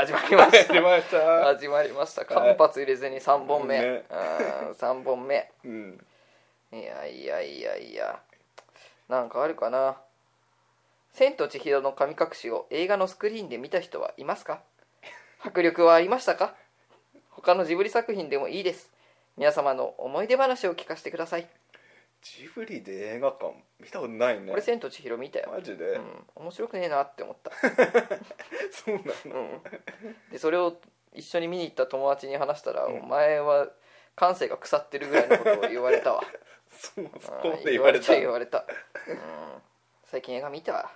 はい始まりました。始まりました。始まりました。間髪入れずに3本目、ね。うん3本目。うん。いやいやいやいや。なんかあるかな「千と千尋の神隠し」を映画のスクリーンで見た人はいますか？迫力はありましたか？他のジブリ作品でもいいです。皆様の思い出話を聞かせてくださいジブリで映画館見たことないね。俺「千と千尋」見たよ、マジで、うん、面白くねえなって思った、そうなの、うん、でそれを一緒に見に行った友達に話したら、うん。お前は感性が腐ってるぐらいのことを言われたわ。そうそうで言われた？言われた言われた、うん、最近映画見たわ。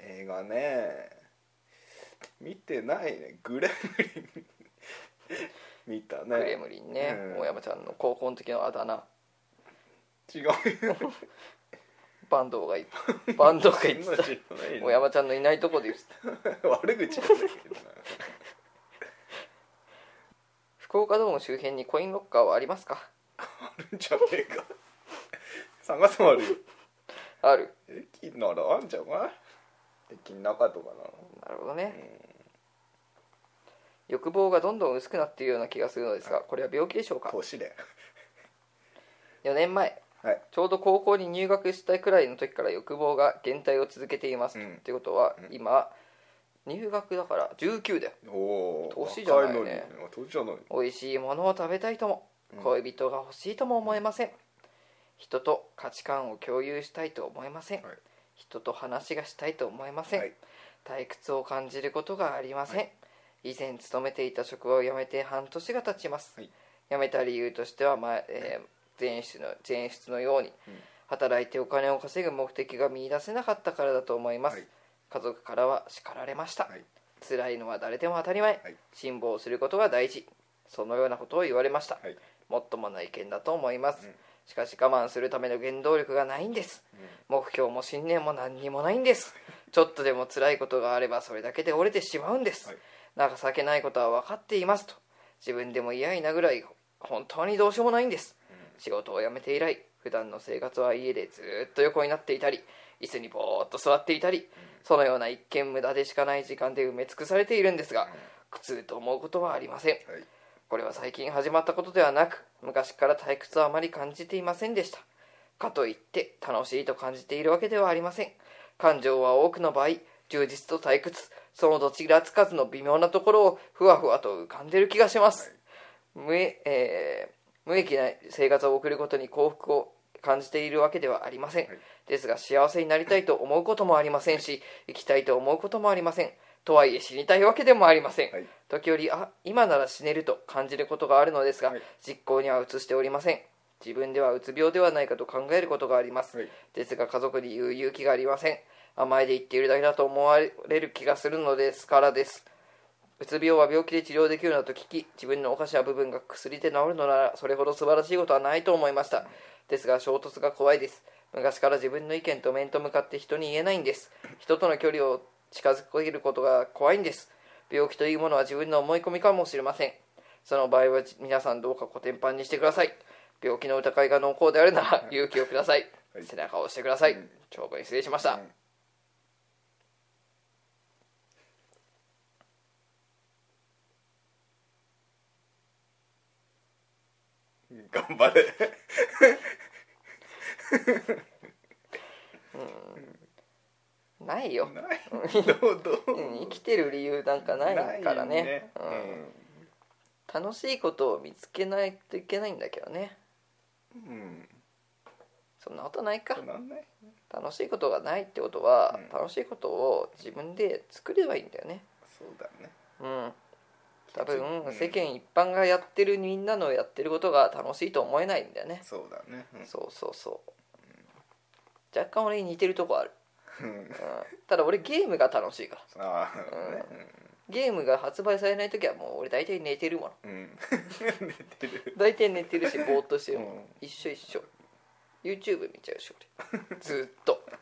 映画ね。見てないね。グレムリン。見たねクレムリンね、うん。大山ちゃんの高校の時のあだ名違うよバンドがいバンドが言ってた。そんな知らない大山ちゃんのいないとこで言ってた。悪口なんだけどな。福岡ドーム周辺にコインロッカーはありますか？あるんじゃねえか。探せもあるよ。ある。駅ならあんじゃない？駅の中とかなるほどね、欲望がどんどん薄くなっているような気がするのですがこれは病気でしょうか？な年で。4年前はい。ちょうど高校に入学したくらいの時から欲望が減退を続けています、うん。ってことはうん。今入学だから19だよ。年。じゃないね。年じゃない。美味しいものを食べたいともうん。恋人が欲しいとも思えません。人と価値観を共有したいと思えません、はい。人と話がしたいと思えません、はい。退屈を感じることがありません、は以前勤めていた職場を辞めて半年が経ちます、はい。辞めた理由としては、まあえー前出の前出のようにうん。働いてお金を稼ぐ目的が見出せなかったからだと思います、はい。家族からは叱られました、はい。辛いのは誰でも当たり前、はい。辛抱することが大事。そのようなことを言われました、はい。もっともな意見だと思います、うん。しかし我慢するための原動力がないんです。目標も信念も何にもないんです。ちょっとでも辛いことがあればそれだけで折れてしまうんです、はい。情けないことは分かっていますと。自分でも嫌いなぐらい本当にどうしようもないんです仕事を辞めて以来普段の生活は家でずーっと横になっていたり椅子にぼーっと座っていたりそのような一見無駄でしかない時間で埋め尽くされているんですが苦痛と思うことはありません。はい。これは最近始まったことではなく昔から退屈はあまり感じていませんでした。かといって楽しいと感じているわけではありません。感情は多くの場合充実と退屈そのどちらつかずの微妙なところをふわふわと浮かんでる気がします、無ええー無益な生活を送ることに幸福を感じているわけではありません、はい。ですが幸せになりたいと思うこともありませんし 生きたいと思うこともありません。とはいえ死にたいわけでもありません、はい。時折あ今なら死ねると感じることがあるのですが、はい。実行には移しておりません。自分ではうつ病ではないかと考えることがあります、はい。ですが家族に言う勇気がありません。甘えで言っているだけだと思われる気がするのですからですうつ病は病気で治療できるなと聞き自分のおかしな部分が薬で治るのならそれほど素晴らしいことはないと思いました。ですが衝突が怖いです。昔から自分の意見と面と向かって人に言えないんです。人との距離を近づけることが怖いんです。病気というものは自分の思い込みかもしれません。その場合は皆さんどうかコテンパンにしてください。病気の疑いが濃厚であるなら勇気をください、はい。背中を押してください、うん。長文失礼しました、頑張れ。ないよ、ない。どうどう？うん生きてる理由なんかないからね。ね。うん、楽しいことを見つけないといけないんだけどね。うん。うんそんなことない。か楽しいことがないってことは、うん。楽しいことを自分で作ればいいんだよね。そうだね。うん多分うん。世間一般がやってるみんなのやってることが楽しいと思えないんだよね。そうだね。うん。そうそうそう。若干俺に似てるとこある、うん。うん、ただ俺ゲームが楽しいから。ああね。ゲームが発売されない時はもう俺大体寝てるもん。うん。寝てる。大体寝てるしぼーっとしてるもん、うん。一緒一緒。YouTube 見ちゃうし俺。ずっと。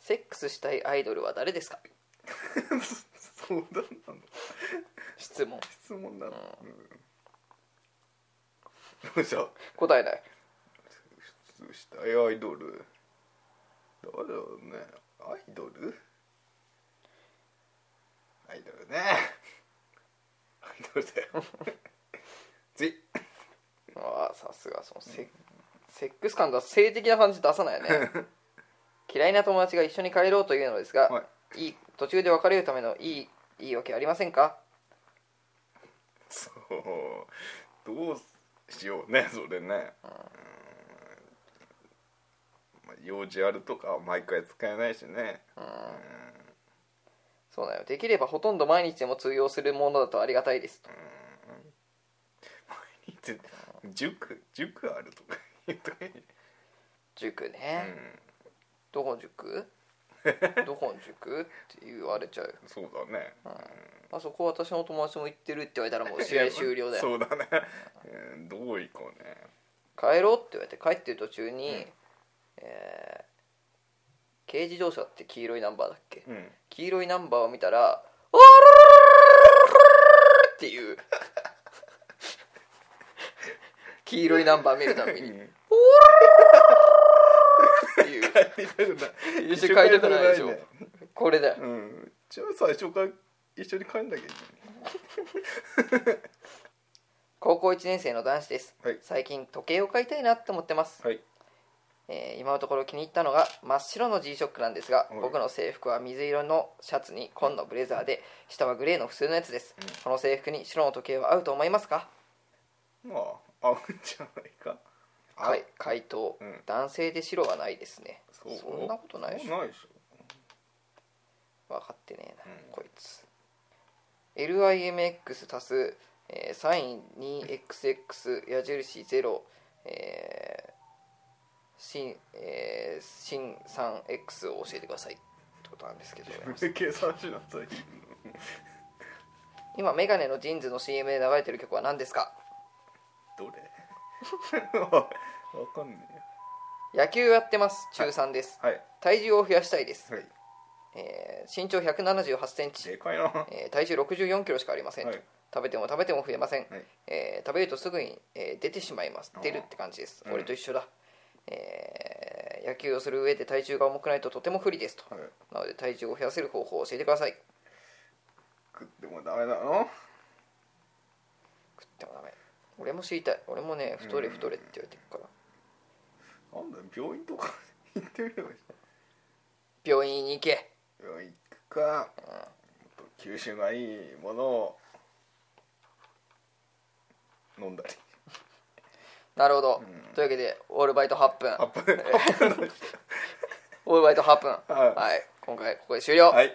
セックスしたいアイドルは誰ですか？そうだなの？質問。質問だ。なうん。どうした？答えない。普通したいアイドル。誰だろうね。アイドル？アイだよね。はいどうだよ。次。ああさすがそのセセックス感とは性的な感じ出さないよね。嫌いな友達が一緒に帰ろうというのですが、はい。いい途中で別れるためのいいいいわけありませんか？そうどうしようねそれね、うん。まあ、用事あるとかは毎回使えないしね、そうだよ。できればほとんど毎日でも通用するものだとありがたいですと。毎日塾塾あるとか言うと塾ね、うん。どこの塾？どこの塾って言われちゃうよ、そうだね、あそこ私の友達も行ってるって言われたらもう試合終了だよ。そうだね、うん。どういこうね。帰ろうって言われて帰ってる途中に、うん。えー軽自動車って黄色いナンバーだっけ、うん。黄色いナンバーを見たら「おーっていう黄色いナンバー見るたびに「うんいう。帰りたくな。い一緒に帰りたくないでしょねこれだよ。うん。じゃあ最初から一緒に帰んなきゃいけ 高校1年生の男子です、はい。最近時計を買いたいなって思ってます、ないはい。えー今のところ気に入ったのが真っ白の G ショックなんですが、はい。僕の制服は水色のシャツに紺のブレザーで下はグレーの普通のやつです、うん。この制服に白の時計は合うと思いますか？まあ合うんじゃないか。あはい。回答、うん。男性で白はないですね。そう。そんなことないでしょ。そうないでしょ分かってねえな、うん。こいつ。LIMX 足す、えー、サイン 2XX 矢印0えー新えー新 3X を教えてください。ってことなんですけど。計算しなさい今メガネのジーンズの CM で流れてる曲は何ですか？どれ？わかんね野球やってます中3です、えよ体重を増やしたいです、はい。はいえー身長1 7 8センチ。でかいな。はえー体重6 4キロしかありません、はい。食べても食べても増えません、い。えー食べるとすぐに、えー出てしまいます。あー。出るって感じです、うん。俺と一緒だ、えー野球をする上で体重が重くないととても不利ですと。はい。なので体重を増やせる方法を教えてください。食ってもダメな。の俺も知りたい。俺もね太れ太れって言われてるから。なんだよ病院とか 行ってみればいい病院に行け。病院行くか、もっと吸収がいいものを飲んだり。なるほど、うん。というわけでオールバイト8分アップアップ オールバイト8分はい。はい。今回ここで終了、はい